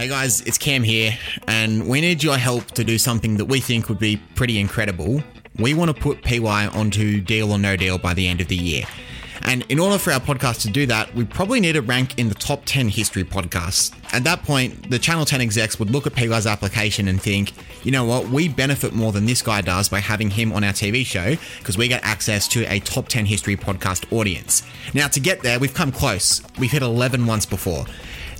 Hey guys, it's Cam here, and we need your help to do something that we think would be pretty incredible. We want to put PY onto Deal or No Deal by the end of the year. And in order for our podcast to do that, we probably need to rank in the top 10 history podcasts. At that point, the Channel 10 execs would look at PY's application and think, you know what, we benefit more than this guy does by having him on our TV show because we get access to a top 10 history podcast audience. Now, to get there, we've come close. We've hit 11 once before.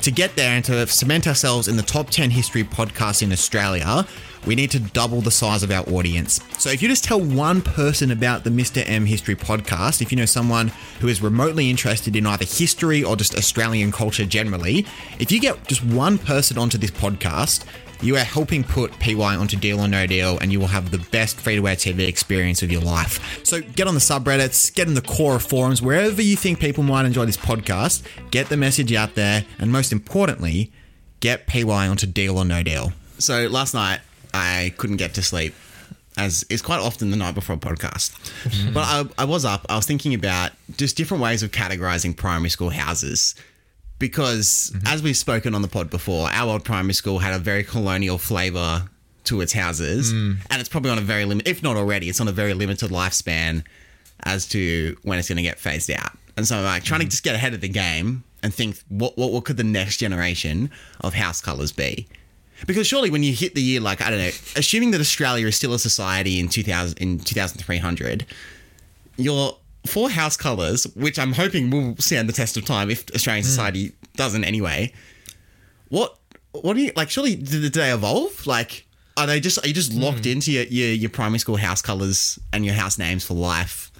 To get there and to cement ourselves in the top 10 history podcasts in Australia, we need to double the size of our audience. So if you just tell one person about the Mr. M History podcast, if you know someone who is remotely interested in either history or just Australian culture generally, if you get just one person onto this podcast, you are helping put PY onto Deal or No Deal, and you will have the best free to air TV experience of your life. So get on the subreddits, get in the core forums, wherever you think people might enjoy this podcast, get the message out there, and most importantly, get PY onto Deal or No Deal. So last night, I couldn't get to sleep, as is quite often the night before a podcast. Mm-hmm. But I, I was up, I was thinking about just different ways of categorizing primary school houses because mm-hmm. as we've spoken on the pod before, our old primary school had a very colonial flavor to its houses, mm. and it's probably on a very limit, if not already, it's on a very limited lifespan as to when it's going to get phased out. And so I'm like trying to mm-hmm. just get ahead of the game and think what, what what could the next generation of house colors be? Because surely when you hit the year like I don't know, assuming that Australia is still a society in 2000 in 2300, your four house colors, which I'm hoping will stand the test of time if Australian society doesn't anyway. What what do you like? Surely did did they evolve? Like, are they just are you just locked into your, your your primary school house colors and your house names for life?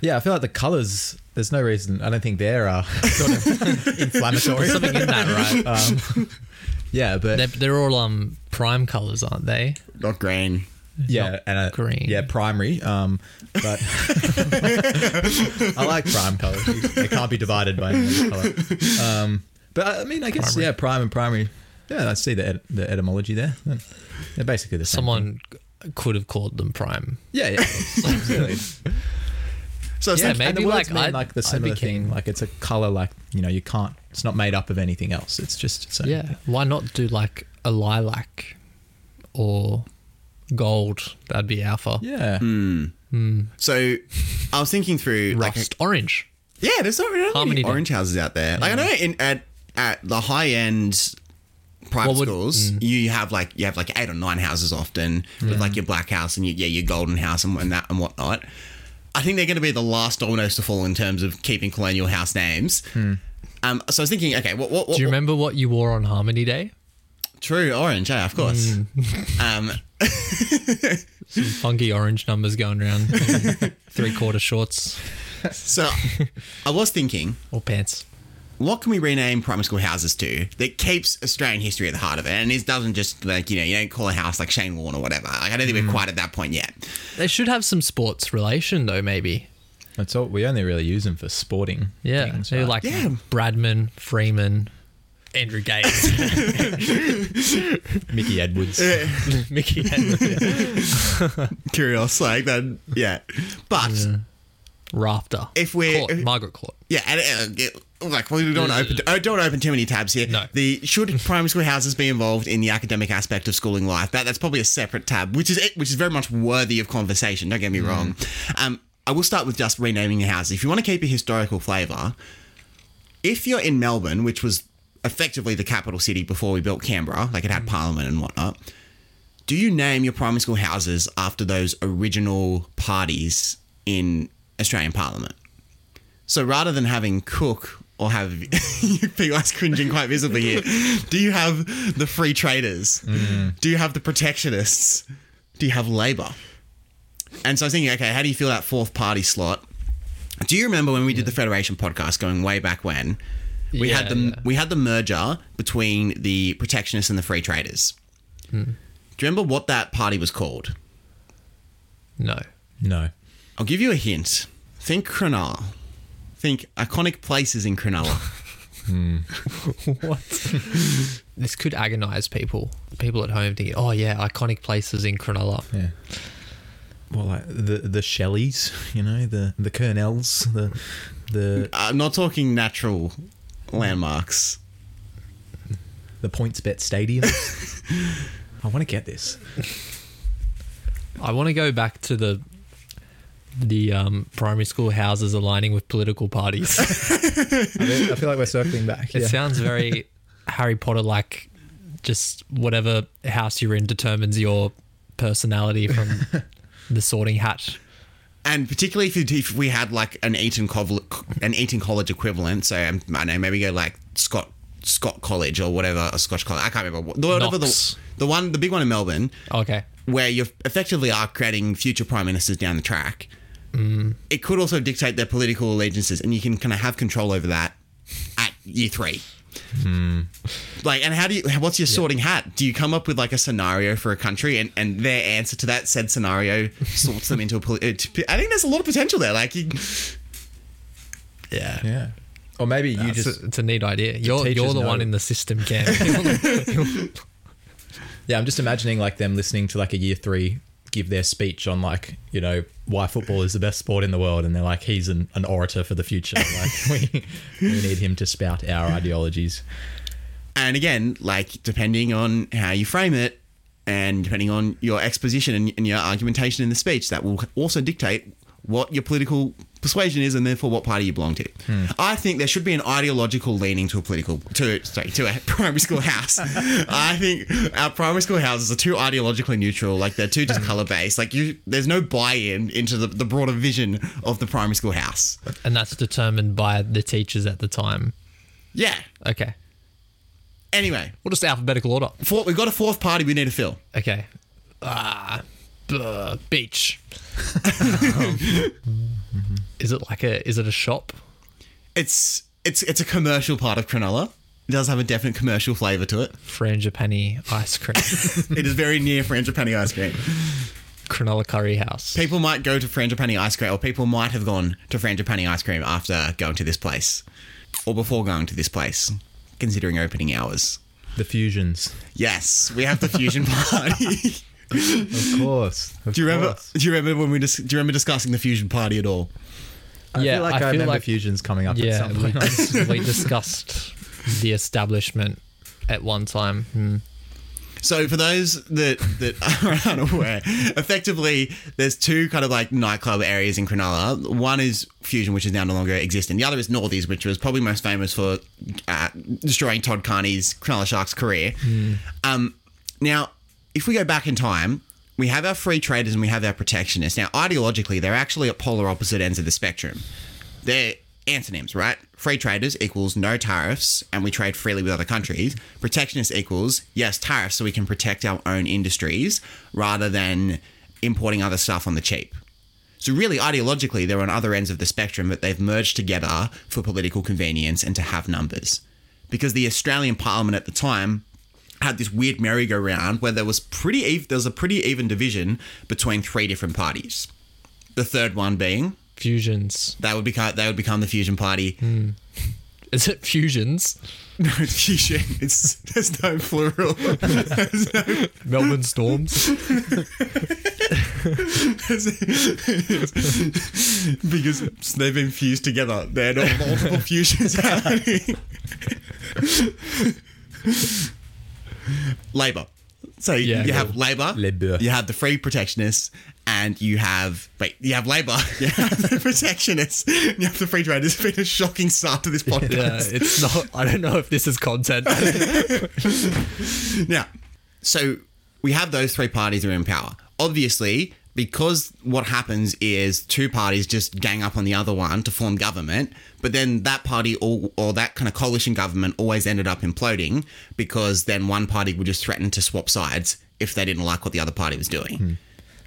Yeah, I feel like the colours. There's no reason. I don't think they're uh, sort of inflammatory. Something in that, right? Um, yeah, but they're, they're all um prime colors, aren't they? Not green. Yeah, and a, green. Yeah, primary. Um, but I like prime colours. It can't be divided by any other colour. Um, but I mean, I guess Primary. yeah, prime and primary. Yeah, I see the et- the etymology there. They're basically the same. thing. Someone could have called them prime. Yeah, yeah. absolutely. So it's Yeah, like, maybe and the words like mean like the similar thing. Like it's a color. Like you know, you can't. It's not made up of anything else. It's just its Yeah. thing. Why not do like a lilac or gold? That'd be alpha. Yeah. Hmm. Hmm. so I was thinking through like Rust orange. Yeah, there's not really Harmony many Day. orange houses out there. Like I know in at at the high end private What would- schools, hmm. you have like you have like eight or nine houses often with like your black house and your, yeah your golden house and, and that and whatnot. I think they're going to be the last dominoes to fall in terms of keeping colonial house names. Um, so I was thinking, okay, what, what, what Do you remember what you wore on Harmony Day? True, orange, yeah, of course. Hmm. Um, Some funky orange numbers going around. Three quarter shorts so I was thinking, or pants. what can we rename primary school houses to that keeps Australian history at the heart of it, and it doesn't just like you know you don't call a house like Shane Warne or whatever. Like I don't think we're hmm. quite at that point yet. They should have some sports relation though, maybe. That's all. We only really use them for sporting. Yeah. things, right? like Yeah. Bradman, Freeman, Andrew Gaze, Mickey Edwards. Mickey Edwards, Curious, like that, yeah. But Rafter. If we're- Court, if- Margaret Court. yeah, and uh, it- like we don't open uh, don't open too many tabs here. No. The should primary school houses be involved in the academic aspect of schooling life? That that's probably a separate tab, which is which is very much worthy of conversation. Don't get me wrong. Um, I will start with just renaming the houses. If you want to keep a historical flavour, if you're in Melbourne, which was effectively the capital city before we built Canberra, like it had mm. Parliament and whatnot, do you name your primary school houses after those original parties in Australian Parliament? So rather than having Cook or have PY's cringing quite visibly here, do you have the Free Traders? Mm. Do you have the Protectionists? Do you have Labor? And so I was thinking, okay, how do you feel that fourth party slot? Do you remember when we did the Federation podcast going way back when? We had the yeah. we had the merger between the Protectionists and the Free Traders. Hmm. Do you remember what that party was called? No. No. I'll give you a hint. Think Cronulla. Think iconic places in Cronulla. Hmm. What? this could agonize people. People at home thinking, oh, yeah, iconic places in Cronulla. Yeah. Well, like the the Shelleys, you know, the the Kernels, the the I'm not talking natural landmarks. the PointsBet Stadium. I want to get this. I want to go back to the the um, primary school houses aligning with political parties. I feel, I feel like we're circling back. It Yeah. sounds very Harry Potter like. Just whatever house you're in determines your personality from the sorting hat. And particularly if, you, if we had like an Eton an Eton College equivalent, so um, I don't know maybe go like Scott Scott College or whatever, a Scotch College. I can't remember what- whatever the the one the big one in Melbourne, Okay. where you effectively are creating future prime ministers down the track. It could also dictate their political allegiances, and you can kind of have control over that at year three. Like, and how do you? What's your sorting hat? Do you come up with like a scenario for a country, and and their answer to that said scenario sorts them into a? poli- uh, I think there's a lot of potential there. Like, you, Yeah. Yeah. Or maybe you It's, just a, it's a neat idea. You're you're the know. one in the system, Cam. Yeah, I'm just imagining like them listening to like a year three give their speech on like, you know, why football is the best sport in the world and they're like, he's an, an orator for the future. Like we we need him to spout our ideologies. and again, like depending on how you frame it, and depending on your exposition and, and your argumentation in the speech, that will also dictate what your political persuasion is, and therefore what party you belong to. I think there should be an ideological leaning to a political to sorry to a primary school house. I think our primary school houses are too ideologically neutral. Like they're too just color based. Like you, there's no buy-in into the, the broader vision of the primary school house. and that's determined by the teachers at the time. Yeah. Okay. Anyway, Well, just alphabetical order. four, we've got a fourth party we need to fill. Okay. Ah, uh, beach. Mm-hmm. is it like a? Is it a shop? It's it's it's a commercial part of Cronulla. It does have a definite commercial flavour to it. Frangipani ice cream. It is very near Frangipani ice cream. Cronulla Curry House. People might go to Frangipani ice cream, or people might have gone to Frangipani ice cream after going to this place, or before going to this place, considering opening hours. The fusions. Yes, we have the fusion party. Of course. do you remember? Do you remember when we dis- do you remember discussing the fusion party at all? I Yeah, feel like I I, feel remember like- fusions coming up at Yeah, some we, point. dis- we discussed the establishment at one time. Hmm. So for those that that are unaware, effectively there's two kind of like nightclub areas in Cronulla. One is Fusion, which is now no longer existing. The other is Northies, which was probably most famous for uh, destroying Todd Carney's Cronulla Sharks career. Um, now, if we go back in time, we have our free traders and we have our protectionists. Now, ideologically, they're actually at polar opposite ends of the spectrum. They're antonyms, right? Free traders equals no tariffs and we trade freely with other countries. Protectionist equals yes, tariffs so we can protect our own industries rather than importing other stuff on the cheap. So, really, ideologically, they're on other ends of the spectrum, but they've merged together for political convenience and to have numbers. Because the Australian Parliament at the time had this weird merry-go-round where there was pretty ev- there was a pretty even division between three different parties. The third one being Fusions. that would become they would become the fusion party. Hmm. Is it fusions? No, it's fusion. It's there's no plural. There's no- Melbourne Storms. because they've been fused together. There are not multiple fusions happening. Labor. So Yeah, you have labor, Labour. you have the free protectionists, and you have wait, you have labor, you have the protectionists, you have the free traders. It's been a shocking start to this Yeah, podcast. it's not. I don't know if this is content. Now, so we have those three parties are in power. Obviously, because what happens is two parties just gang up on the other one to form government, but then that party or, or that kind of coalition government always ended up imploding because then one party would just threaten to swap sides if they didn't like what the other party was doing. Hmm.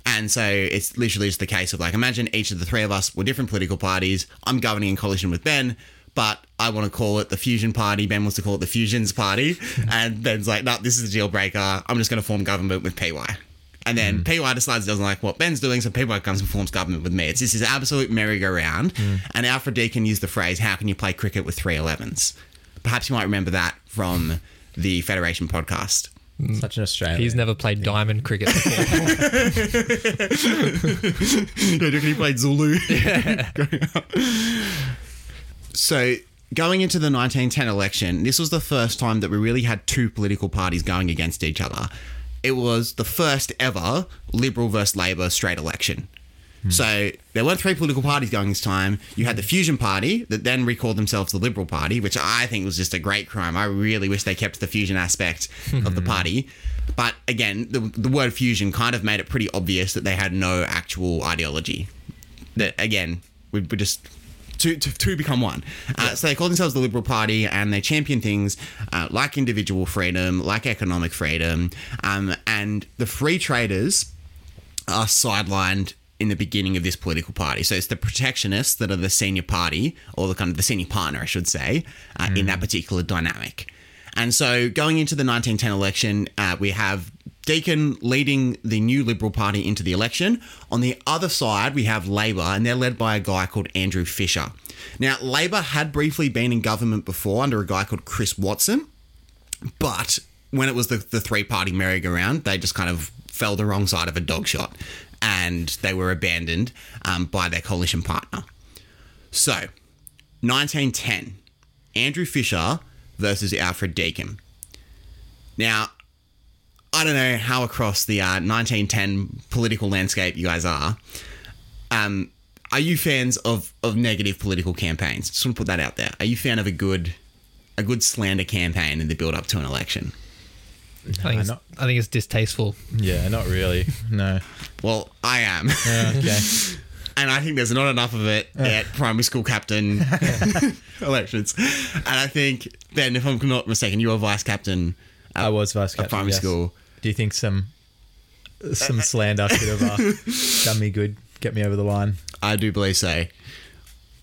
And so it's literally just the case of like, imagine each of the three of us were different political parties. I'm governing in coalition with Ben, but I want to call it the Fusion Party. Ben wants to call it the Fusions Party. and Ben's like, no, this is a deal breaker. I'm just going to form government with PY. And then mm. PY decides he doesn't like what Ben's doing, so PY comes and forms government with me. It's just this absolute merry-go-round. Mm. And Alfred Deakin used the phrase, how can you play cricket with three 11s? Perhaps you might remember that from the Federation podcast. Mm. Such an Australian. He's never played diamond cricket before. yeah, he played Zulu. Yeah. so going into the 1910 election, this was the first time that we really had two political parties going against each other. It was the first ever Liberal versus Labor straight election. Hmm. So there weren't three political parties going this time. You had the Fusion Party that then recalled themselves the Liberal Party, which I think was just a great crime. I really wish they kept the fusion aspect of the hmm. party. But again, the, the word fusion kind of made it pretty obvious that they had no actual ideology. That again, we we just two, two, two become one. Uh, so they call themselves the Liberal Party and they champion things uh, like individual freedom, like economic freedom, um, and the free traders are sidelined in the beginning of this political party. So it's the protectionists that are the senior party, or the kind of the senior partner, I should say, uh, in that particular dynamic. And so going into the 1910 election, uh, we have Deakin leading the new Liberal Party into the election. On the other side, we have Labor, and they're led by a guy called Andrew Fisher. Now, Labor had briefly been in government before under a guy called Chris Watson, but when it was the, the three party merry-go-round, they just kind of fell the wrong side of a dog shot and they were abandoned um, by their coalition partner. So, 1910, Andrew Fisher versus Alfred Deakin. Now, I don't know how across the uh, 1910 political landscape you guys are. Um, are you fans of, of negative political campaigns? Just want to put that out there. Are you a fan of a good a good slander campaign in the build up to an election? I think, it's, not- I think it's distasteful. Yeah, not really. No. Well, I am. Yeah, okay. and I think there's not enough of it at primary school captain elections. And I think, Ben, if I'm not mistaken, you were vice captain I was vice at captain. primary yes. school. Do you think some some slander could have uh, done me good, get me over the line? I do believe so.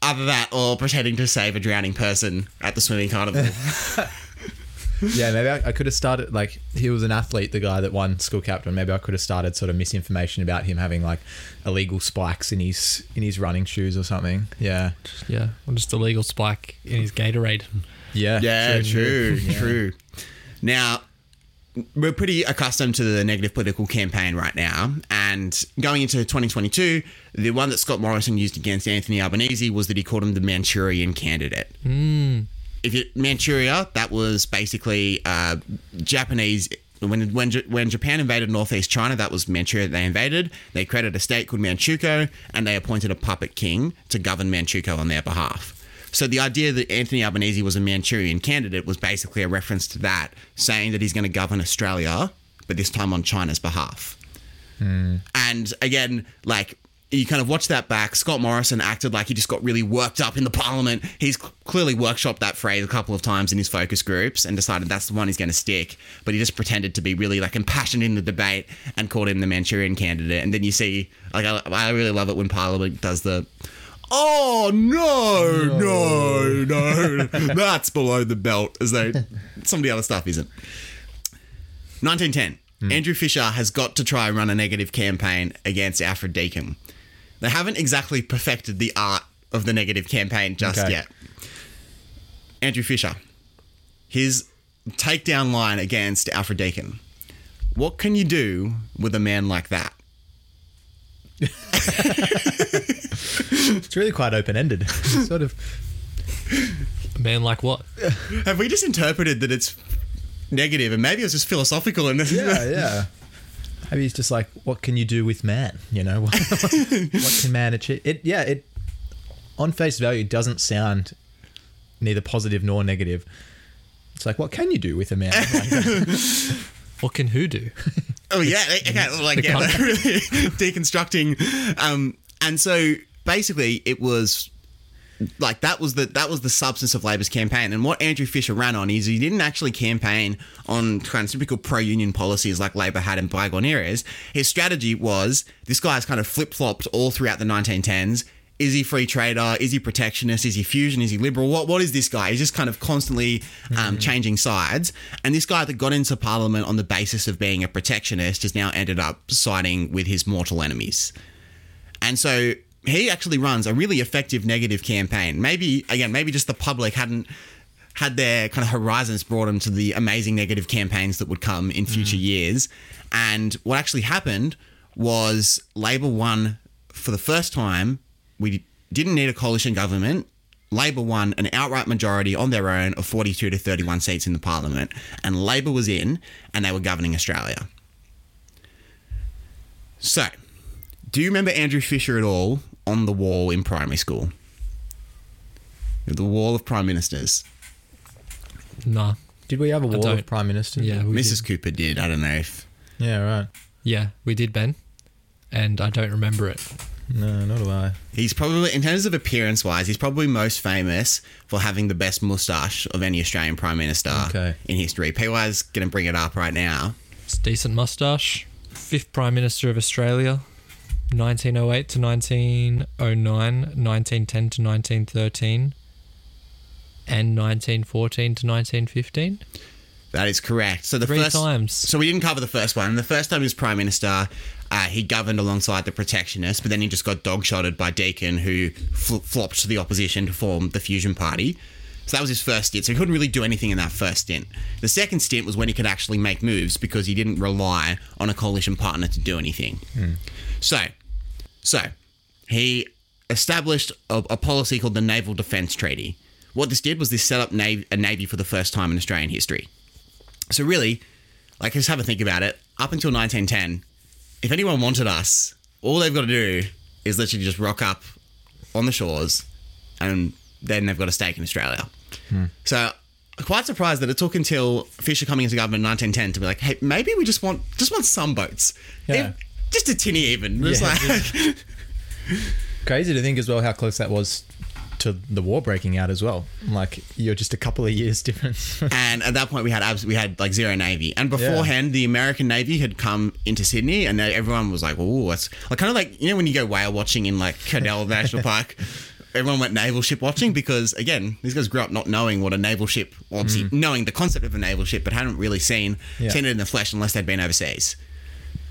Either that or pretending to save a drowning person at the swimming carnival. Yeah, maybe I, I could have started like he was an athlete, the guy that won school captain. Maybe I could have started sort of misinformation about him having like illegal spikes in his in his running shoes or something. Yeah, Yeah, or just a legal spike in his Gatorade. yeah, yeah, true, true. Now, we're pretty accustomed to the negative political campaign right now. And going into 2022, the one that Scott Morrison used against Anthony Albanese was that he called him the Manchurian candidate. If you Manchuria, that was basically uh, Japanese. When, when, when Japan invaded northeast China, that was Manchuria that they invaded. They created a state called Manchukuo and they appointed a puppet king to govern Manchukuo on their behalf. So the idea that Anthony Albanese was a Manchurian candidate was basically a reference to that, saying that he's going to govern Australia, but this time on China's behalf. Hmm. And again, like you kind of watch that back. Scott Morrison acted like he just got really worked up in the parliament. He's clearly workshopped that phrase a couple of times in his focus groups and decided that's the one he's going to stick. But he just pretended to be really like impassioned in the debate and called him the Manchurian candidate. And then you see, like, I, I really love it when Parliament does the. Oh no, no, no! That's below the belt, as though some of the other stuff isn't. 1910. Hmm. Andrew Fisher has got to try and run a negative campaign against Alfred Deakin. They haven't exactly perfected the art of the negative campaign just Okay. yet. Andrew Fisher, his takedown line against Alfred Deakin. What can you do with a man like that? It's really quite open ended. sort of. A man like what? Have we just interpreted that it's negative and maybe it was just philosophical and Yeah, yeah. Maybe it's just like, what can you do with man? You know, what, what can man achieve? It, yeah, it on face value doesn't sound neither positive nor negative. It's like, what can you do with a man? Like, What can who do? Oh yeah, okay, like yeah, really deconstructing. Um, and so basically, it was like that was the that was the substance of Labor's campaign. And what Andrew Fisher ran on is he didn't actually campaign on kind of typical pro-union policies like Labor had in bygone eras. His strategy was this guy has kind of flip flopped all throughout the 1910s. Is he free trader? Is he protectionist? Is he fusion? Is he liberal? What what is this guy? He's just kind of constantly um, changing sides. And this guy that got into parliament on the basis of being a protectionist has now ended up siding with his mortal enemies. And so he actually runs a really effective negative campaign. Maybe again, maybe just the public hadn't had their kind of horizons broadened to the amazing negative campaigns that would come in future years. And what actually happened was Labor won for the first time. We didn't need a coalition government. Labor won an outright majority on their own of 42 to 31 seats in the parliament, and Labor was in, and they were governing Australia. So, do you remember Andrew Fisher at all on the wall in primary school? The wall of prime ministers. Nah. Did we have a wall of prime ministers? Yeah, we Mrs. did. Cooper did. I don't know if. Yeah, right. Yeah, we did, Ben. And I don't remember it. No, not do I. He's probably, in terms of appearance wise, he's probably most famous for having the best moustache of any Australian Prime Minister Okay. in history. PY's going to bring it up right now. It's decent mustache. Fifth Prime Minister of Australia, 1908 to 1909, 1910 to 1913, and 1914 to 1915. That is correct. So the Three first times. So we didn't cover the first one. The first time he was prime minister, uh, he governed alongside the protectionists, but then he just got dogshotted by Deakin, who fl- flopped to the opposition to form the Fusion Party. So that was his first stint. So he couldn't really do anything in that first stint. The second stint was when he could actually make moves because he didn't rely on a coalition partner to do anything. So, so he established a, a policy called the Naval Defence Treaty. What this did was this set up nav- a navy for the first time in Australian history. So really, like just have a think about it. Up until 1910, if anyone wanted us, all they've got to do is literally just rock up on the shores, and then they've got a stake in Australia. Hmm. So quite surprised that it took until Fisher coming into government in 1910 to be like, hey, maybe we just want just want some boats, Yeah. If- just a tinny even. Yeah. like, Crazy to think as well how close that was to the war breaking out as well. Like you're just a couple of years difference. and at that point we had abs- we had like zero navy and beforehand the american navy had come into sydney and everyone was like oh that's like kind of like you know when you go whale watching in like cadell national park everyone went naval ship watching because again these guys grew up not knowing what a naval ship obviously knowing the concept of a naval ship but hadn't really seen Yeah. seen it in the flesh unless they'd been overseas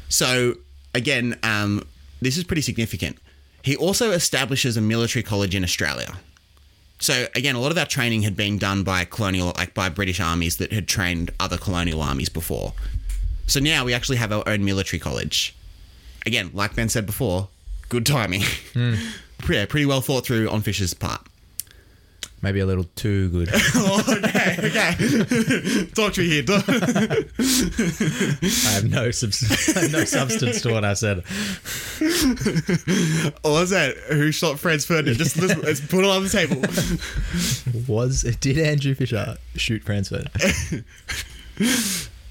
so again um, this is pretty significant he also establishes a military college in australia so again, a lot of that training had been done by colonial, like by British armies that had trained other colonial armies before. So now we actually have our own military college. Again, like Ben said before, good timing. Hmm. yeah, pretty well thought through on Fisher's part. Maybe a little too good. oh, okay, okay. Talk to me here. I have no subs- no substance to what I said. Was that? Who shot Franz Ferdinand? Just let's, let's put it on the table. Was did Andrew Fisher shoot Franz Ferdinand?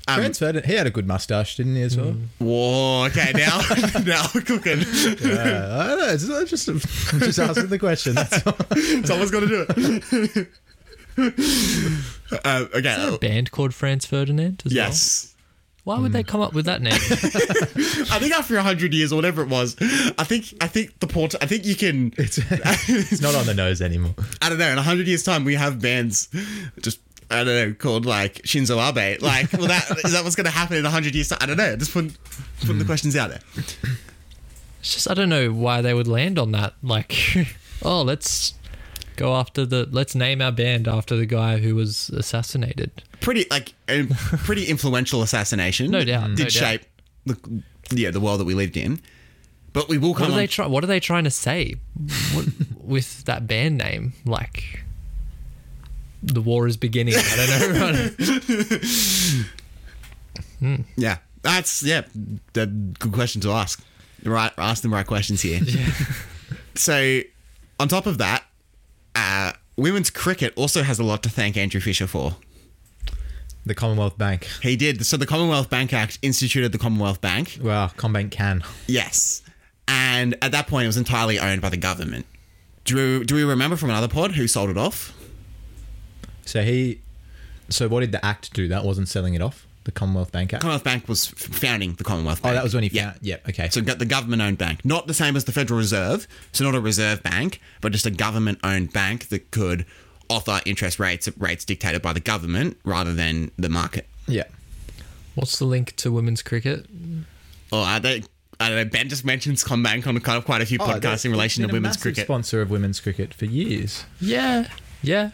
Um, Franz Ferdinand, he had a good mustache, didn't he as well? Whoa, okay, now, now we're cooking. Yeah, I don't know. It's not just I'm just asking the question. That's all. Someone's got to do it. uh, okay. A band called Franz Ferdinand as well. Yes. Why would they come up with that name? I think after hundred years or whatever it was, I think I think the port. I think you can. It's, it's not on the nose anymore. I don't know. In hundred years' time, we have bands just. I don't know, called like Shinzo Abe. Like, well, that is that what's going to happen in hundred years? Time? I don't know. Just put putting the hmm. questions out there. It's just I don't know why they would land on that. Like, oh, let's go after the let's name our band after the guy who was assassinated. Pretty like a pretty influential assassination. No doubt, no Did doubt. shape the yeah the world that we lived in. But we will What come. are on, they try? What are they trying to say what, with that band name? Like, the war is beginning. I don't know. Yeah, that's yeah. The good question to ask. Right, ask the right questions here. Yeah. So, on top of that, uh, women's cricket also has a lot to thank Andrew Fisher for. The Commonwealth Bank. He did. So the Commonwealth Bank Act instituted the Commonwealth Bank. Well, CommBank can. Yes, and at that point, it was entirely owned by the government. Do do we remember from another pod who sold it off? So he. So what did the Act do? That wasn't selling it off. The Commonwealth Bank Act. Commonwealth Bank was f- founding the Commonwealth oh, that was when he Yeah. found. Yeah. Okay. So got the government-owned bank, not the same as the Federal Reserve, so not a reserve bank, but just a government-owned bank that could offer interest rates at rates dictated by the government rather than the market. yeah. What's the link to women's cricket? Oh, I don't, I don't know. Ben just mentions CommBank on kind of quite a few Oh, podcasts they're- in relation been to a women's cricket. Sponsor of women's cricket for years. Yeah, yeah.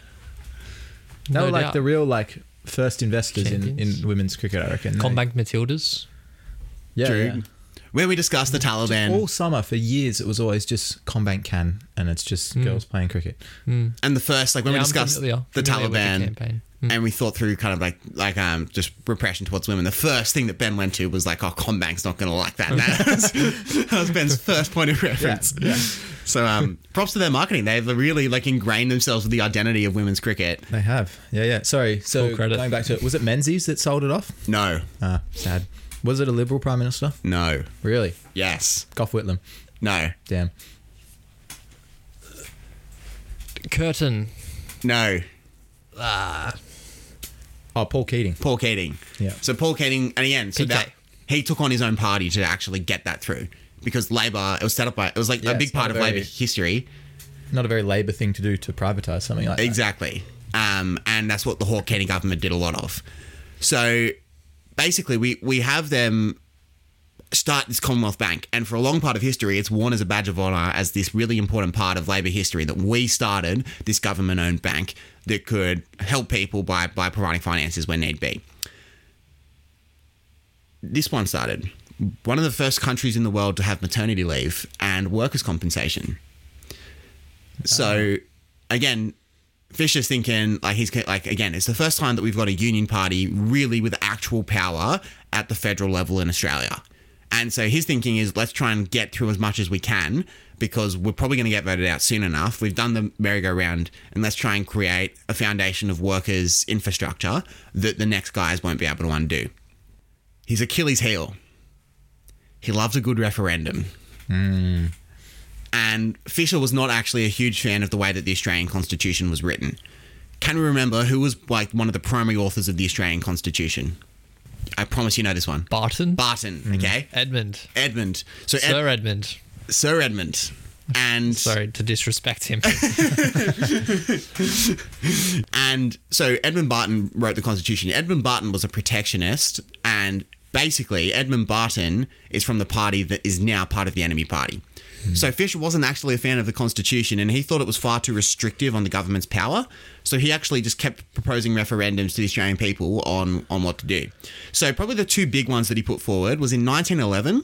They No were like doubt. the real like first investors in, Champions. in women's cricket. I reckon. They- CommBank Matildas. Yeah. True. yeah. where we discussed the Taliban All summer for years, it was always just CommBank can, and it's just hmm. girls playing cricket. Hmm. and the first like when Yeah, we I'm discussed familiar- the familiar with the Taliban campaign. Hmm. and we thought through kind of like like um just repression towards women. The first thing that Ben went to was like, oh, CommBank's not going to like that. That was, that was Ben's first point of reference. Yeah. So um, props to their marketing. They've really like ingrained themselves with the identity of women's cricket. They have, yeah, yeah. Sorry, so Full credit. going back to it, was it Menzies that sold it off? No, Ah, sad. Was it a Liberal Prime Minister? no, Really? yes, Gough Whitlam. no, Damn. Curtin. no. Ah. Oh, Paul Keating. Paul Keating. Yeah. So Paul Keating, and again, so PK. that he took on his own party to actually get that through because Labor. It was set up by. It was like Yeah, a big part of very- Labor history. Not a very Labor thing to do to privatise something like that. Exactly. Um, and that's what the Hawke Keating government did a lot of. So basically, we, we have them start this Commonwealth Bank. And for a long part of history, it's worn as a badge of honour as this really important part of Labor history that we started this government owned bank that could help people by, by providing finances when need be. This one started. One of the first countries in the world to have maternity leave and workers' compensation. So, uh-huh. again, Fisher's thinking like he's like again, it's the first time that we've got a union party really with actual power at the federal level in Australia. And so his thinking is let's try and get through as much as we can because we're probably going to get voted out soon enough. We've done the merry-go-round and let's try and create a foundation of workers' infrastructure that the next guys won't be able to undo. His Achilles heel. He loves a good referendum. And Fisher was not actually a huge fan of the way that the Australian Constitution was written. Can we remember who was like one of the primary authors of the Australian Constitution? I promise you know this one. Barton. Barton, mm. okay? Edmund. Edmund. So Ed- Sir Edmund. Sir Edmund. And Sorry to disrespect him. And so Edmund Barton wrote the Constitution. Edmund Barton was a protectionist, and basically, Edmund Barton is from the party that is now part of the enemy party. So Fisher wasn't actually a fan of the Constitution, and he thought it was far too restrictive on the government's power. So he actually just kept proposing referendums to the Australian people on on what to do. So probably the two big ones that he put forward was in 1911,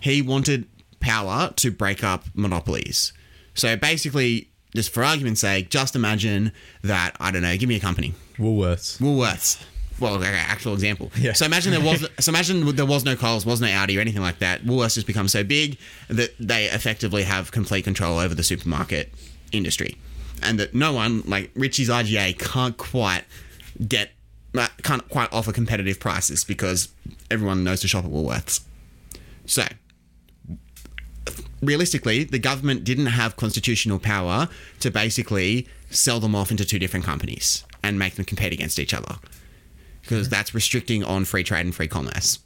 he wanted power to break up monopolies. So basically, just for argument's sake, just imagine that I don't know. Give me a company, Woolworths. Woolworths. Well, okay, actual example. Yeah. So imagine there was so imagine there was no Coles, was no Aldi or anything like that. Woolworths just become so big that they effectively have complete control over the supermarket industry, and that no one like Richie's IGA can't quite get uh, can't quite offer competitive prices because everyone knows to shop at Woolworths. So realistically, the government didn't have constitutional power to basically sell them off into two different companies and make them compete against each other because that's restricting on free trade and free commerce.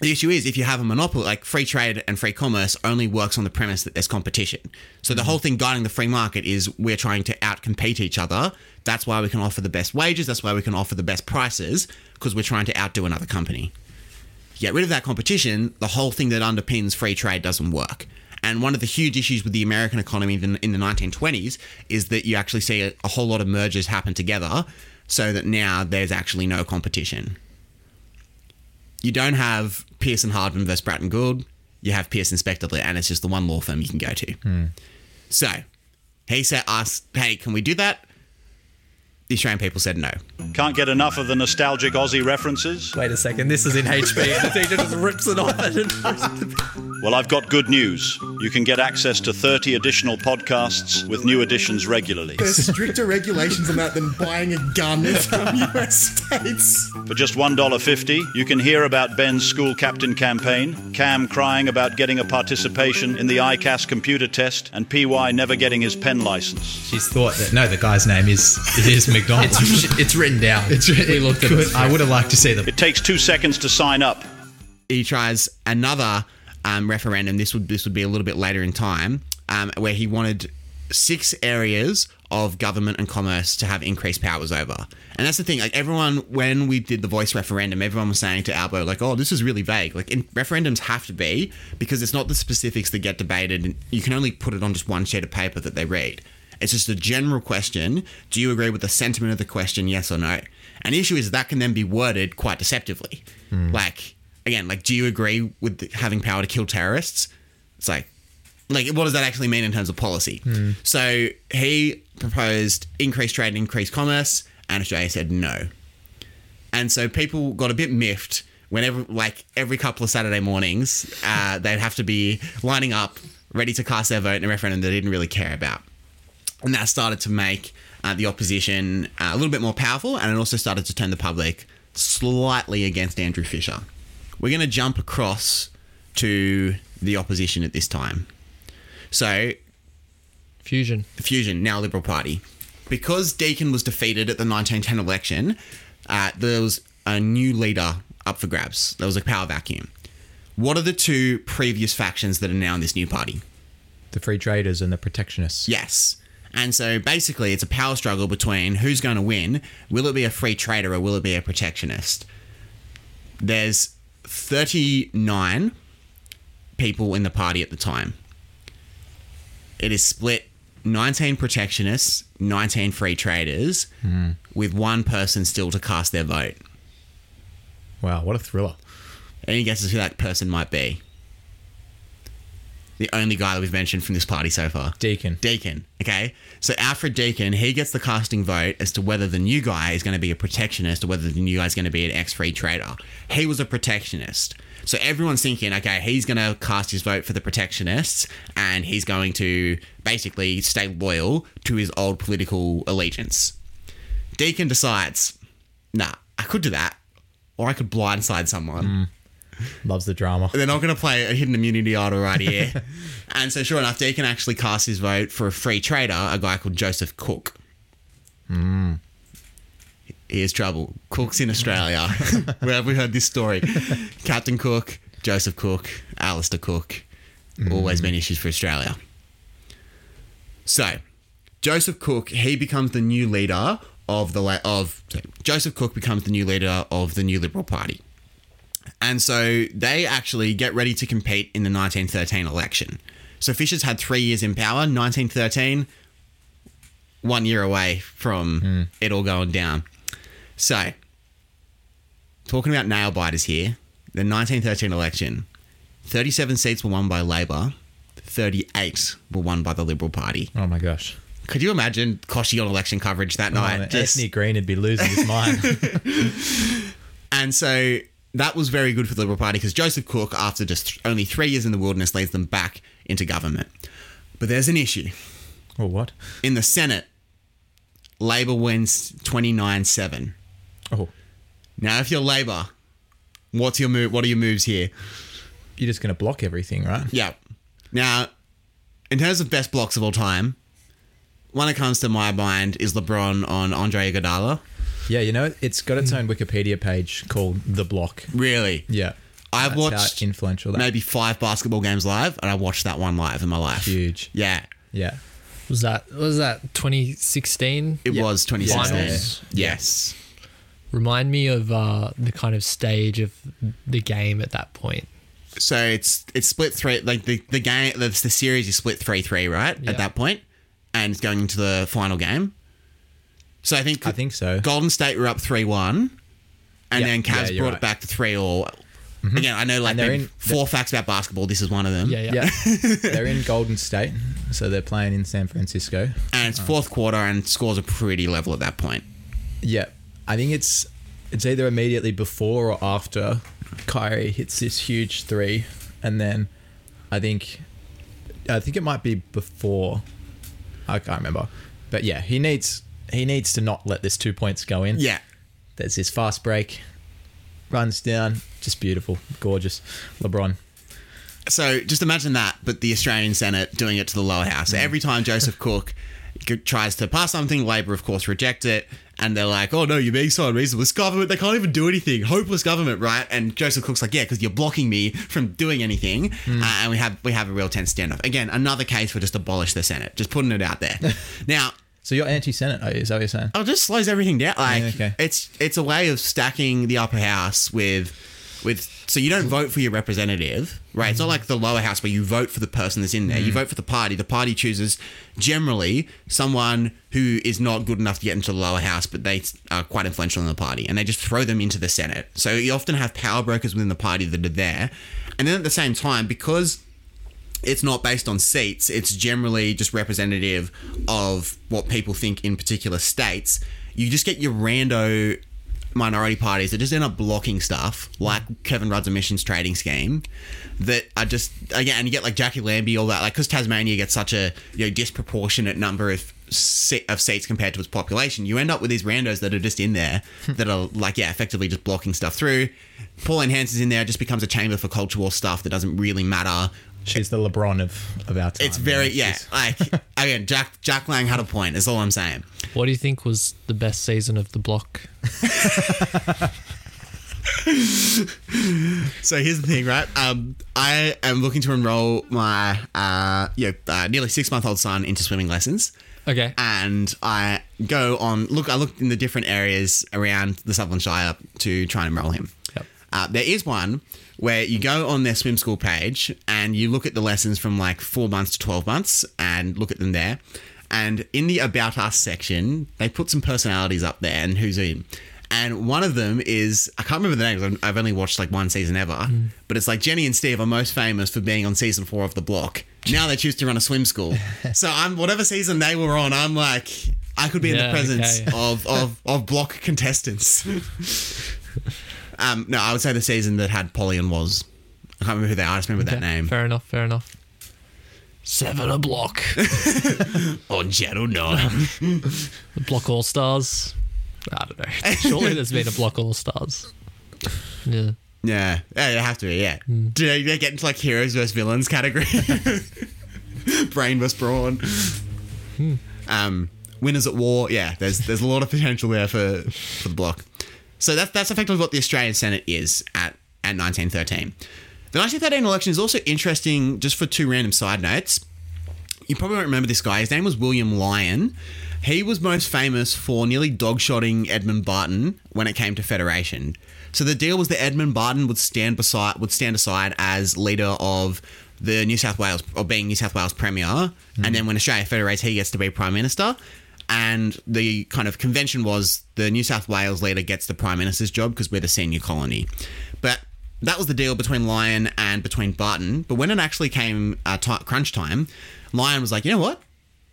The issue is if you have a monopoly, like free trade and free commerce only works on the premise that there's competition. So the mm. whole thing guiding the free market is we're trying to outcompete each other. That's why we can offer the best wages. That's why we can offer the best prices because we're trying to outdo another company get rid of that competition, the whole thing that underpins free trade doesn't work. And one of the huge issues with the American economy in in the 1920s is that you actually see a whole lot of mergers happen together so that now there's actually no competition. You don't have Pearson Hardman versus Bratton Gould, you have Pearson Specter, and it's just the one law firm you can go to. Hmm. So he said, asked, hey, can we do that? The Australian people said no. Can't get enough of the nostalgic Aussie references? Wait a second. This is in HP. and the teacher just rips it off. Well, I've got good news. You can get access to 30 additional podcasts with new editions regularly. There's stricter regulations on that than buying a gun in some US states. For just $1.50, you can hear about Ben's school captain campaign, Cam crying about getting a participation in the ICAS computer test, and PY never getting his pen license. She's thought that no, the guy's name is it is McDonald. It's, it's written down. It's we looked at it. I would have liked to see them. It takes two seconds to sign up. he tries another um, referendum. This would this would be a little bit later in time, um, where he wanted six areas of government and commerce to have increased powers over. And that's the thing. Like everyone, when we did the voice referendum, everyone was saying to Albo, like, "Oh, this is really vague." Like in, referendums have to be because it's not the specifics that get debated. And you can only put it on just one sheet of paper that they read. It's just a general question. Do you agree with the sentiment of the question, yes or no? And the issue is that can then be worded quite deceptively. Like, again, like, do you agree with the- having power to kill terrorists? It's like, like, what does that actually mean in terms of policy? So he proposed increased trade and increased commerce, and Australia said no. And so people got a bit miffed whenever, like, every couple of Saturday mornings, uh, they'd have to be lining up, ready to cast their vote in a referendum they didn't really care about. And that started to make uh, the opposition uh, a little bit more powerful, and it also started to turn the public slightly against Andrew Fisher. We're going to jump across to the opposition at this time. So, Fusion. Fusion, now Liberal Party. Because Deakin was defeated at the 1910 election, uh, there was a new leader up for grabs. There was a power vacuum. What are the two previous factions that are now in this new party? The free traders and the protectionists. Yes. And so basically, it's a power struggle between who's going to win. Will it be a free trader or will it be a protectionist? There's 39 people in the party at the time. It is split 19 protectionists, 19 free traders, hmm. with one person still to cast their vote. Wow, what a thriller. Any guesses who that person might be? The only guy that we've mentioned from this party so far. Deakin. Deakin. Okay. So Alfred Deakin, he gets the casting vote as to whether the new guy is going to be a protectionist or whether the new guy is going to be an ex free trader. He was a protectionist. So everyone's thinking, okay, he's going to cast his vote for the protectionists and he's going to basically stay loyal to his old political allegiance. Deakin decides, nah, I could do that or I could blindside someone mm. Loves the drama. they're not going to play a hidden immunity idol right here. and so, sure enough, Deakin actually cast his vote for a free trader, a guy called Joseph Cook. Hmm. Here's trouble. Cook's in Australia. Where have we heard this story? Captain Cook, Joseph Cook, Alastair Cook. Always been issues for Australia. So, Joseph Cook, he becomes the new leader of the la- of Joseph Cook becomes the new leader of the New Liberal Party. And so they actually get ready to compete in the 1913 election. So Fisher's had three years in power. 1913, one year away from hmm. it all going down. So, talking about nail biters here, the 1913 election, 37 seats were won by Labor, 38 were won by the Liberal Party. Oh my gosh. Could you imagine Koshy on election coverage that Oh, night? man, Just- Anthony Green would be losing his mind. And so that was very good for the Liberal Party because Joseph Cook, after just th- only three years in the wilderness, leads them back into government. But there's an issue. or what? In the Senate, Labor wins 29 7. Oh, Now, if you're Labor, what's your move? What are your moves here? you're just going to block everything, right? Yeah. Now, in terms of best blocks of all time, one that comes to my mind is LeBron on Andre Iguodala. Yeah, you know, it's got its own Wikipedia page called The Block. Really? Yeah. I've That's how watched influential that maybe five basketball games live, and I watched that one live in my life. huge. Yeah. Yeah. Was that was that 2016? It Yeah. was 2016. Finals. Yes. Remind me of uh, the kind of stage of the game at that point. So it's it's split three. Like the the game, the, the series is split three three, right? Yeah. At that point, and it's going into the final game. So I think I think so. Golden State were up three one, and Yeah, then Cavs yeah, brought right. Mm-hmm. it back to three all. Again, I know like they're in- four facts about basketball. This is one of them. Yeah, yeah. Yeah. They're in Golden State, so they're playing in San Francisco. And it's fourth quarter, and scores are pretty level at that point. Yeah. I think it's it's either immediately before or after Kyrie hits this huge three, and then I think I think it might be before. I can't remember, but yeah, he needs he needs to not let this two points go in. Yeah. There's this fast break, runs down, just beautiful, gorgeous. LeBron. So just imagine that, but the Australian Senate doing it to the lower house. So every time Joseph Cook tries to pass something, Labor, of course, reject it. And they're like, oh no, you're being so unreasonable. This government, they can't even do anything. Hopeless government, right? And Joseph Cook's like, yeah, because you're blocking me from doing anything. Uh, and we have we have a real tense standoff. Again, another case for just abolish the Senate. Just putting it out there. now, So you're anti-Senate? Is that what you're saying? Oh, it just slows everything down. Like Yeah, okay. it's it's a way of stacking the upper house with with so you don't vote for your representative, right? It's not mm-hmm. like the lower house where you vote for the person that's in there. You mm-hmm. vote for the party. The party chooses generally someone who is not good enough to get into the lower house, but they are quite influential in the party, and they just throw them into the Senate. So you often have power brokers within the party that are there, and then at the same time, because it's not based on seats. It's generally just representative of what people think in particular states. You just get your rando minority parties that just end up blocking stuff, like Kevin Rudd's emissions trading scheme, that are just again, and you get like Jackie Lambie, all that, like because Tasmania gets such a you know disproportionate number of se- of seats compared to its population, you end up with these randos that are just in there hmm. that are like yeah, effectively just blocking stuff through. Pauline Hanson's in there, just becomes a chamber for culture war stuff that doesn't really matter. She's the LeBron of, of our time. It's very you yeah. she's- Like again, Jack Jack Lang had a point. Is all I'm saying. What do you think was the best season of the block? So here's the thing, right? Um, I am looking to enroll my uh, yeah, uh, nearly six month old son into swimming lessons, Okay. and I go on look. I looked in the different areas around the Sutherland Shire to try and enroll him. Yep. Uh, there is one where you go on their swim school page and you look at the lessons from like four months to 12 months and look at them there. And in the About Us section, they put some personalities up there and who's in. And one of them is, I can't remember the names, I've- I've only watched like one season ever, hmm. but it's like Jenny and Steve are most famous for being on season four of The Block. Now they choose to run a swim school. so I'm, whatever season they were on, I'm like, I could be in the presence okay. of, of, of block contestants. Um, no, I would say the season that had Polly and Waz. I can't remember who they are. I just remember that name. Fair enough. Fair enough. Seven a block. On Channel 9. The block all stars. I don't know. Surely there's been a block all stars. Yeah. yeah. Yeah, they have to be, yeah. Do they, they get into like heroes versus villains category? Brain versus brawn. Um, winners at war. Yeah, there's there's a lot of potential there for, for the block. So that's, that's effectively what the Australian Senate is at, at 1913. The 1913 election is also interesting just for two random side notes. you probably won't remember this guy. His name was William Lyne. He was most famous for nearly dogshotting Edmund Barton when it came to federation. So the deal was that Edmund Barton would stand beside would stand aside as leader of the New South Wales or being New South Wales premier, and mm-hmm. then when Australia federates, he gets to be prime minister. And the kind of convention was the New South Wales leader gets the prime minister's job because we're the senior colony. But that was the deal between Lyne and between Barton. But when it actually came uh, ti crunch time, Lyne was like, you know what?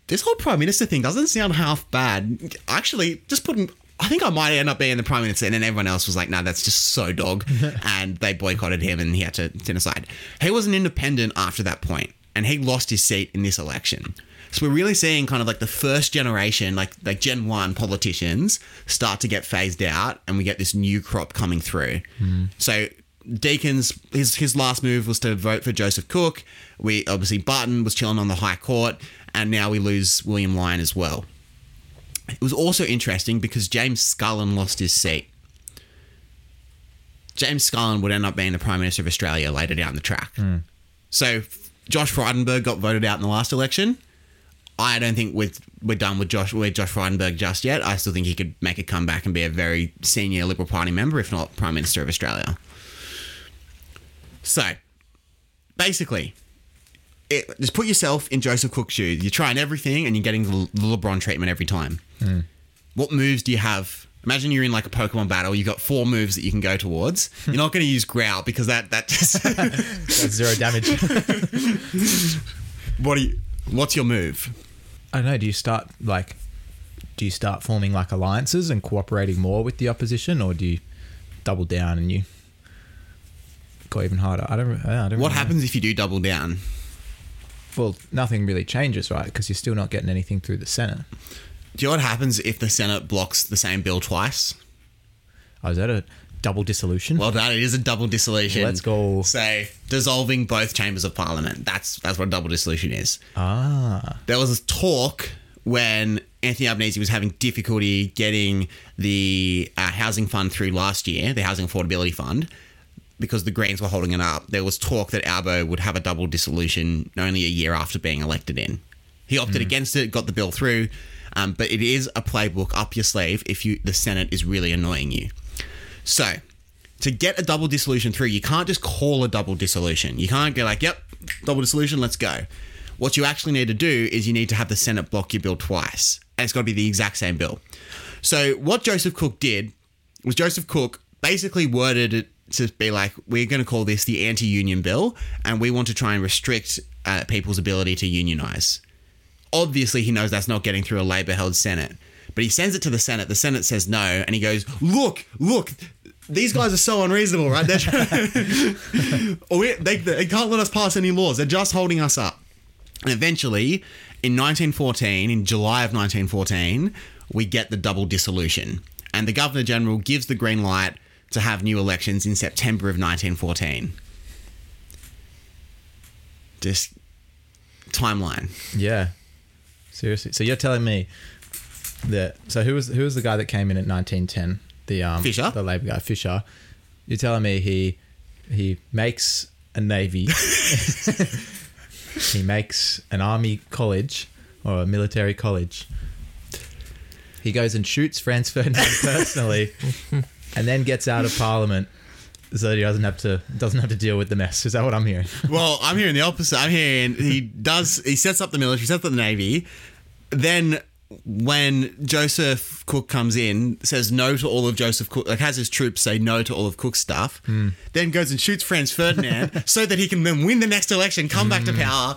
This whole prime minister thing doesn't sound half bad. Actually, just put him. I think I might end up being the prime minister. And then everyone else was like, no, that's just so dog. and they boycotted him and he had to stand aside. He was an independent after that point, and he lost his seat in this election. So we're really seeing kind of like the first generation, like like Gen One politicians, start to get phased out, and we get this new crop coming through. Hmm. So Deakin's his his last move was to vote for Joseph Cook. We obviously Barton was chilling on the High Court, and now we lose William Lyne as well. It was also interesting because James Scullin lost his seat. James Scullin would end up being the Prime Minister of Australia later down the track. Hmm. So Josh Frydenberg got voted out in the last election. I don't think we're, we're done with Josh with Josh Frydenberg just yet. I still think he could make a comeback and be a very senior Liberal Party member, if not Prime Minister of Australia. So, basically, it, just put yourself in Joseph Cook's shoes. You're trying everything and you're getting the, the LeBron treatment every time. Hmm. What moves do you have? Imagine you're in like a Pokemon battle. You've got four moves that you can go towards. Hmm. You're not going to use Growl because that that just That's zero damage. what do you? What's your move? I don't know. Do you start like, do you start forming like alliances and cooperating more with the opposition, or do you double down and you go even harder? I don't. I don't What really know. happens if you do double down? Well, nothing really changes, right? Because you're still not getting anything through the Senate. Do you know what happens if the Senate blocks the same bill twice? Oh, is that a double dissolution? Well done. It is a double dissolution. Let's go. So dissolving both chambers of parliament. That's that's what a double dissolution is. ah, There was this talk when Anthony Albanese was having difficulty getting the uh, housing fund through last year, the housing affordability fund, because the Greens were holding it up. There was talk that Albo would have a double dissolution only a year after being elected in. He opted against it, got the bill through, um, but it is a playbook up your sleeve if you the Senate is really annoying you. So to get a double dissolution through, you can't just call a double dissolution. You can't go like, "Yep, double dissolution, let's go." What you actually need to do is you need to have the Senate block your bill twice, and it's got to be the exact same bill. So what Joseph Cook did was Joseph Cook basically worded it to be like, we're going to call this the anti-union bill, and we want to try and restrict uh, people's ability to unionize. Obviously, he knows that's not getting through a Labor-held Senate, but he sends it to the Senate. The Senate says no, and he goes, "Look, look." These guys are so unreasonable, right? They're we, they, they can't let us pass any laws. They're just holding us up. And eventually, in 1914, in July of 1914, we get the double dissolution. And the Governor General gives the green light to have new elections in September of 1914. Just timeline. Yeah. Seriously. So you're telling me that so who was who was the guy that came in at 1910? The um Fisher? the Labor guy Fisher. You're telling me he he makes a navy. he makes an army college or a military college. He goes and shoots Franz Ferdinand personally and then gets out of parliament so that he doesn't have to doesn't have to deal with the mess. Is that what I'm hearing? Well, I'm hearing the opposite. I'm hearing he does. He sets up the military, sets up the navy. Then, when Joseph Cook comes in, says no to all of Joseph Cook, like has his troops say no to all of Cook's stuff. Then goes and shoots Franz Ferdinand so that he can then win the next election, come back to power,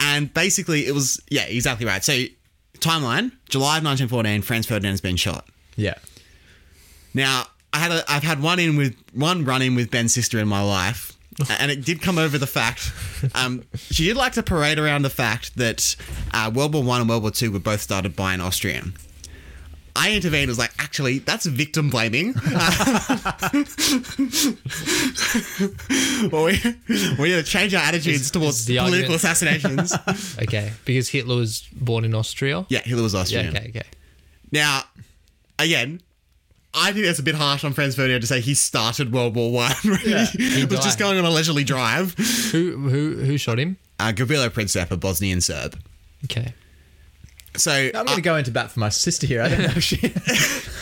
and basically it was yeah, exactly right. So timeline: July of 1914, Franz Ferdinand's been shot. Yeah. Now, I had a, I've had one in with one run in with Ben's sister in my life, and it did come over the fact. Um, she did like to parade around the fact that uh, World War One and World War Two were both started by an Austrian. I intervened. Was like, actually, that's victim blaming. well, we we need to change our attitudes towards the political argument- assassinations. Okay, because Hitler was born in Austria. yeah, Hitler was Yeah. Austrian. Okay. Okay. Now, again, I think that's a bit harsh on Franz Ferdinand to say he started World War One. he was just going on a leisurely drive. Who who who shot him? Uh, Gavrilo Princip, a Bosnian Serb. Okay. So I'm going uh, to go into bat for my sister here. I don't know if she.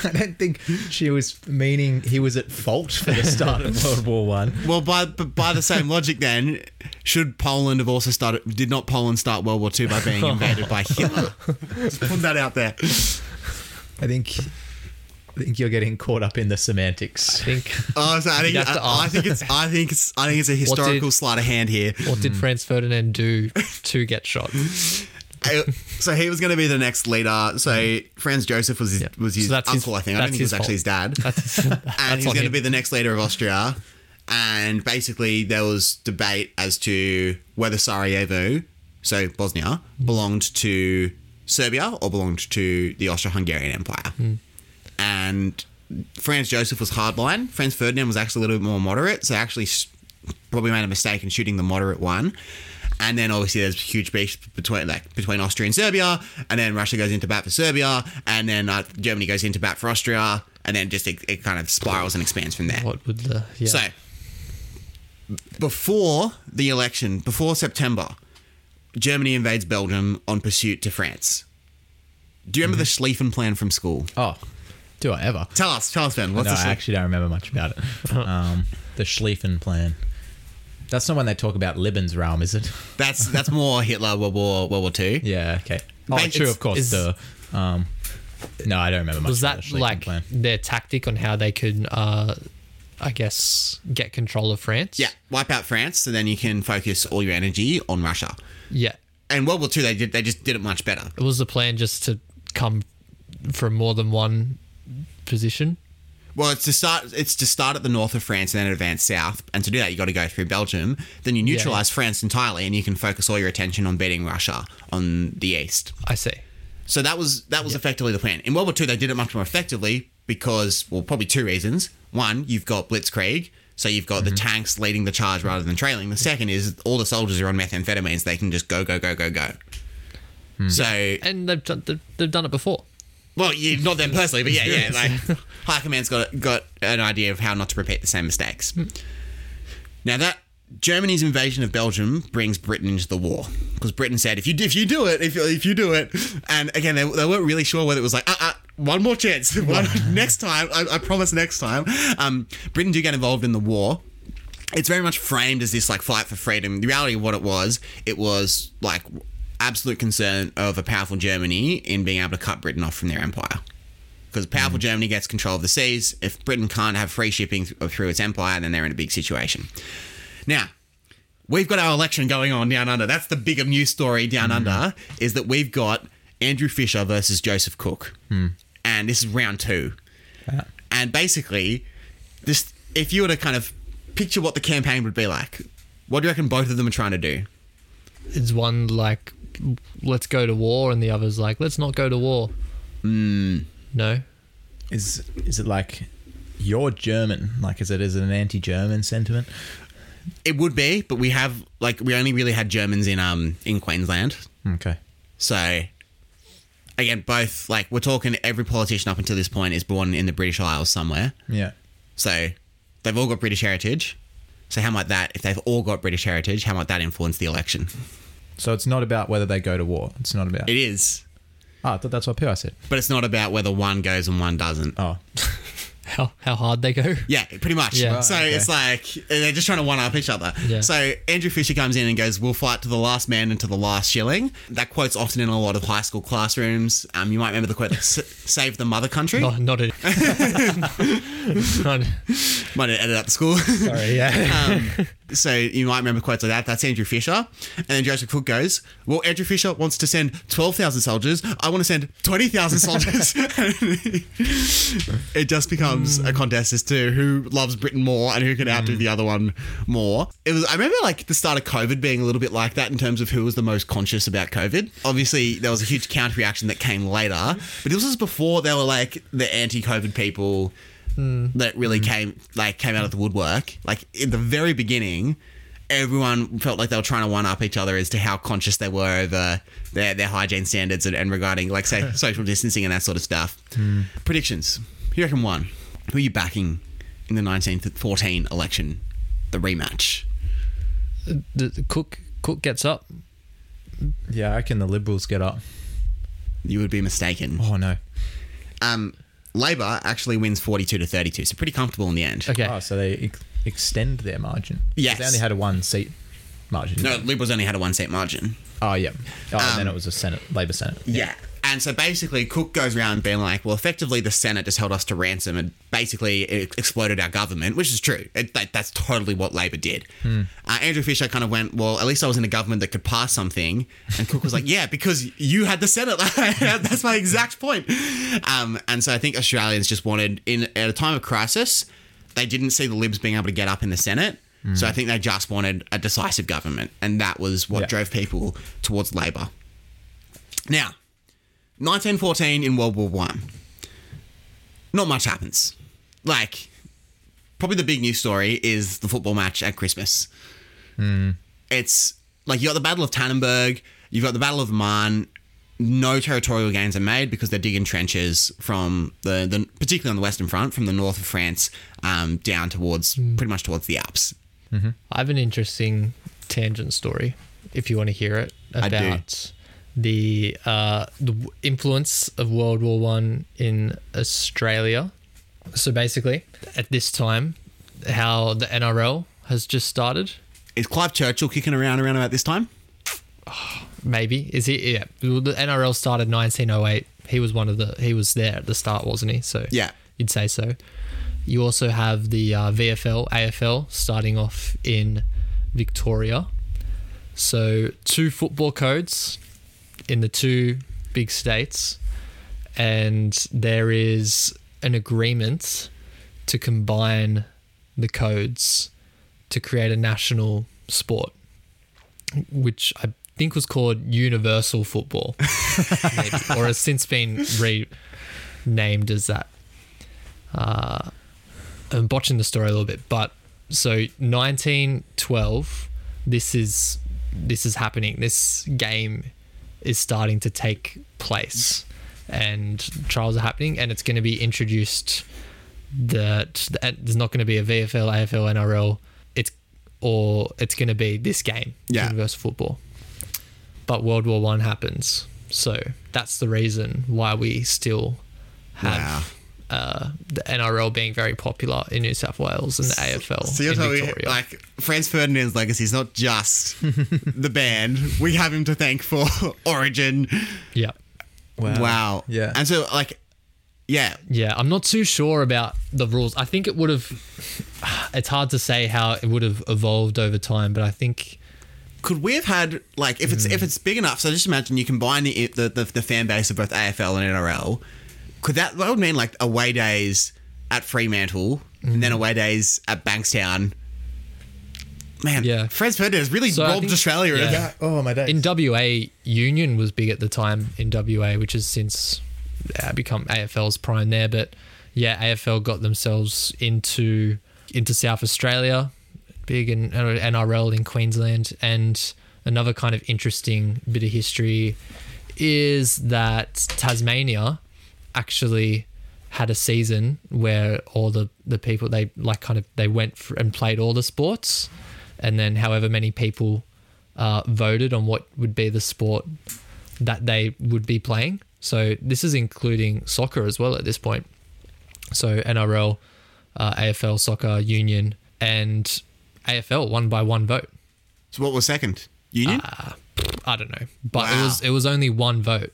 I don't think she was meaning he was at fault for the start of World War One. well, by by the same logic, then should Poland have also started? Did not Poland start World War Two by being invaded by Hitler? Just put that out there. I think. I think you're getting caught up in the semantics. I think. Oh, so I think You'd have to I, I think it's I think it's I think it's a historical did- sleight of hand here. What did hmm. Franz Ferdinand do to get shot? So he was going to be the next leader. So Franz Joseph was his, Yeah. was his So that's his- uncle, I think. I don't think it was his actually his dad. That's, and that's he's on going to be the next leader of Austria. And basically, there was debate as to whether Sarajevo, so Bosnia, belonged to Serbia or belonged to the Austro-Hungarian Empire. Hmm. And Franz Joseph was hardline. Franz Ferdinand was actually a little bit more moderate, so actually probably made a mistake in shooting the moderate one. And then obviously there's a huge beef between like between Austria and Serbia, and then Russia goes into bat for Serbia, and then uh, Germany goes into bat for Austria, and then just it, it kind of spirals and expands from there. What would the yeah? So before the election, before September, Germany invades Belgium on pursuit to France. Do you remember the Schlieffen plan from school? Oh, do I ever? Tell us, tell us, Ben. What's no, the I actually don't remember much about it. Um, the Schlieffen plan. That's not when they talk about Lebensraum, is it? That's that's more Hitler World War World War Two. yeah. Okay. Oh, But true. it's- Of course. is- Duh. Um, no, I don't remember much. was about that the Schlieffen like plan. their tactic on how they could, uh, I guess, get control of France? Yeah, wipe out France, so then you can focus all your energy on Russia. Yeah. And World War Two, they did they just did it much better. It Was the plan just to come from more than one position? Well, it's to start. It's to start at the north of France and then advance south. And to do that, you got to go through Belgium. Then you neutralize France entirely, and you can focus all your attention on beating Russia on the east. I see. So that was that was effectively the plan. In World War II, they did it much more effectively because, well, probably two reasons. One, you've got blitzkrieg, so you've got the mm-hmm. tanks leading the charge rather than trailing. The second is all the soldiers are on methamphetamines; they can just go, go, go, go, go. Hmm. So, And they've done, they've, they've done it before. Well, yeah, not them personally, but yeah, yeah, like high command's got got an idea of how not to repeat the same mistakes. Now that Germany's invasion of Belgium brings Britain into the war because Britain said if you if you do it if if you do it, and again they, they weren't really sure whether it was like uh, uh one more chance. One, next time, I, I promise. Next time, um, Britain do get involved in the war. It's very much framed as this like fight for freedom. The reality of what it was, it was like absolute concern of a powerful Germany in being able to cut Britain off from their empire. Because powerful mm. Germany gets control of the seas. If Britain can't have free shipping th- through its empire, then they're in a big situation. Now, we've got our election going on down under. That's the bigger news story down mm. under is that we've got Andrew Fisher versus Joseph Cook, hmm. and this is round two. And basically, this if you were to kind of picture what the campaign would be like, what do you reckon both of them are trying to do? Is one like, let's go to war, and the other's like, let's not go to war. No. Is is it like you're German? Like, is it is it an anti-German sentiment? It would be, but we have like we only really had Germans in um in Queensland, Okay. so. Again, both like we're talking. Every politician up until this point is born in the British Isles somewhere. Yeah. So they've all got British heritage. So how might that, if they've all got British heritage, how might that influence the election? So it's not about whether they go to war. It's not about. It is, oh, I thought that's what PY said. but it's not about whether one goes and one doesn't. Oh, How how hard they go? Yeah, pretty much. Yeah. Right, so okay. it's like they're just trying to one up each other. Yeah. So Andrew Fisher comes in and goes, "We'll fight to the last man and to the last shilling." That quote's often in a lot of high school classrooms. Um, you might remember the quote, "Save the mother country." Not not a. not, Might have edited up the school. sorry, yeah. Um, so you might remember quotes like that. That's Andrew Fisher. And then Joseph Cook goes, Well, Andrew Fisher wants to send 12,000 soldiers. I want to send 20,000 soldiers. it just becomes a contest as to who loves Britain more and who can mm. outdo the other one more. It was, I remember like the start of COVID being a little bit like that in terms of who was the most conscious about COVID. Obviously, there was a huge counter reaction that came later, but this was before they were like the anti COVID people Mm. that really mm. came like came out of the woodwork. Like in the very beginning, everyone felt like they were trying to one up each other as to how conscious they were over their, their hygiene standards and, and regarding like say social distancing and that sort of stuff. Mm. Predictions. Who you reckon won? Who are you backing in the 1914 election? The rematch. Uh, the, the Cook Cook gets up. yeah. I reckon the Liberals get up. You would be mistaken. Oh no. Um, Labor actually wins 42 to 32, so pretty comfortable in the end. Okay. Oh, so they ex- extend their margin. Yes. They only had a one seat margin. No, Liberals only had a one seat margin. Oh yeah. Oh, and then Um, it was a Senate, Labor Senate. Yeah. And so basically, Cook goes around being like, well, effectively, the Senate just held us to ransom and basically it exploded our government, which is true. It, that, that's totally what Labor did. Uh, Andrew Fisher kind of went, well, at least I was in a government that could pass something. And Cook was like, yeah, because you had the Senate. that's my exact point. Um, and so I think Australians just wanted, in at a time of crisis, they didn't see the Libs being able to get up in the Senate. So I think they just wanted a decisive government. And that was what Yeah. drove people towards Labor. Now, 1914 in World War One. Not much happens. Like, probably the big news story is the football match at Christmas. Hmm. It's like you got the Battle of Tannenberg, you've got the Battle of the Marne. No territorial gains are made because they're digging trenches from the, the particularly on the Western Front, from the north of France um, down towards hmm. pretty much towards the Alps. Mm-hmm. I have an interesting tangent story, if you want to hear it, I do. about the uh, the influence of World War One in Australia. So basically, at this time, how the NRL has just started. Is Clive Churchill kicking around around about this time? Maybe is he? Yeah, the NRL started 1908. He was one of the. He was there at the start, wasn't he? So Yeah. you'd say so. You also have the uh, VFL, AFL starting off in Victoria. So two football codes in the two big states, and there is an agreement to combine the codes to create a national sport, which I think was called Universal Football, maybe, or has since been renamed as that. Uh, I'm botching the story a little bit, but so 1912, this is this is happening. This game is starting to take place, and trials are happening, and it's going to be introduced that, there's not going to be a VFL, AFL, NRL. It's or it's going to be this game, Yeah. universal football. But World War One happens, so that's the reason why we still have uh, the NRL being very popular in New South Wales and the AFL So you're in telling me, Victoria. like, Franz Ferdinand's legacy is not just the band. We have him to thank for Origin. yeah. Wow. Yeah. And so, like, yeah, Yeah, I'm not too sure about the rules. I think it would have. It's hard to say how it would have evolved over time, but I think could we have had like if it's if it's big enough? So just imagine you combine the the, the the fan base of both AFL and NRL. Could that that would mean like away days at Fremantle and then away days at Bankstown? Man, Yeah. Franz Ferdinand has really So robbed think- Australia. yeah. Yeah. Oh my days. in WA, Union was big at the time in WA, which has since uh, become AFL's prime there. But yeah, AFL got themselves into into South Australia, big in uh, NRL in Queensland, and another kind of interesting bit of history is that Tasmania actually had a season where all the the people they like kind of they went and played all the sports and then however many people uh, voted on what would be the sport that they would be playing so this is including soccer as well at this point so NRL uh, AFL soccer union and AFL won by one vote So what was second? Union. I don't know, but Wow. it was it was only one vote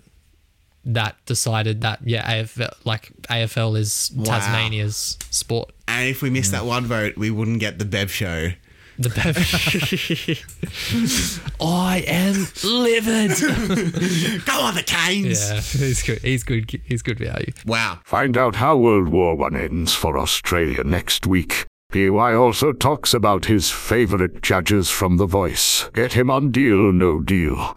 that decided that yeah, AFL like AFL is Wow. Tasmania's sport. and if we missed that mm. one vote, we wouldn't get the Bev show. The Bev. I am livid. Go on, the Canes. yeah, he's good. He's good. He's good value. Wow. Find out how World War One ends for Australia next week. PY also talks about his favourite judges from The Voice. Get him on Deal No Deal.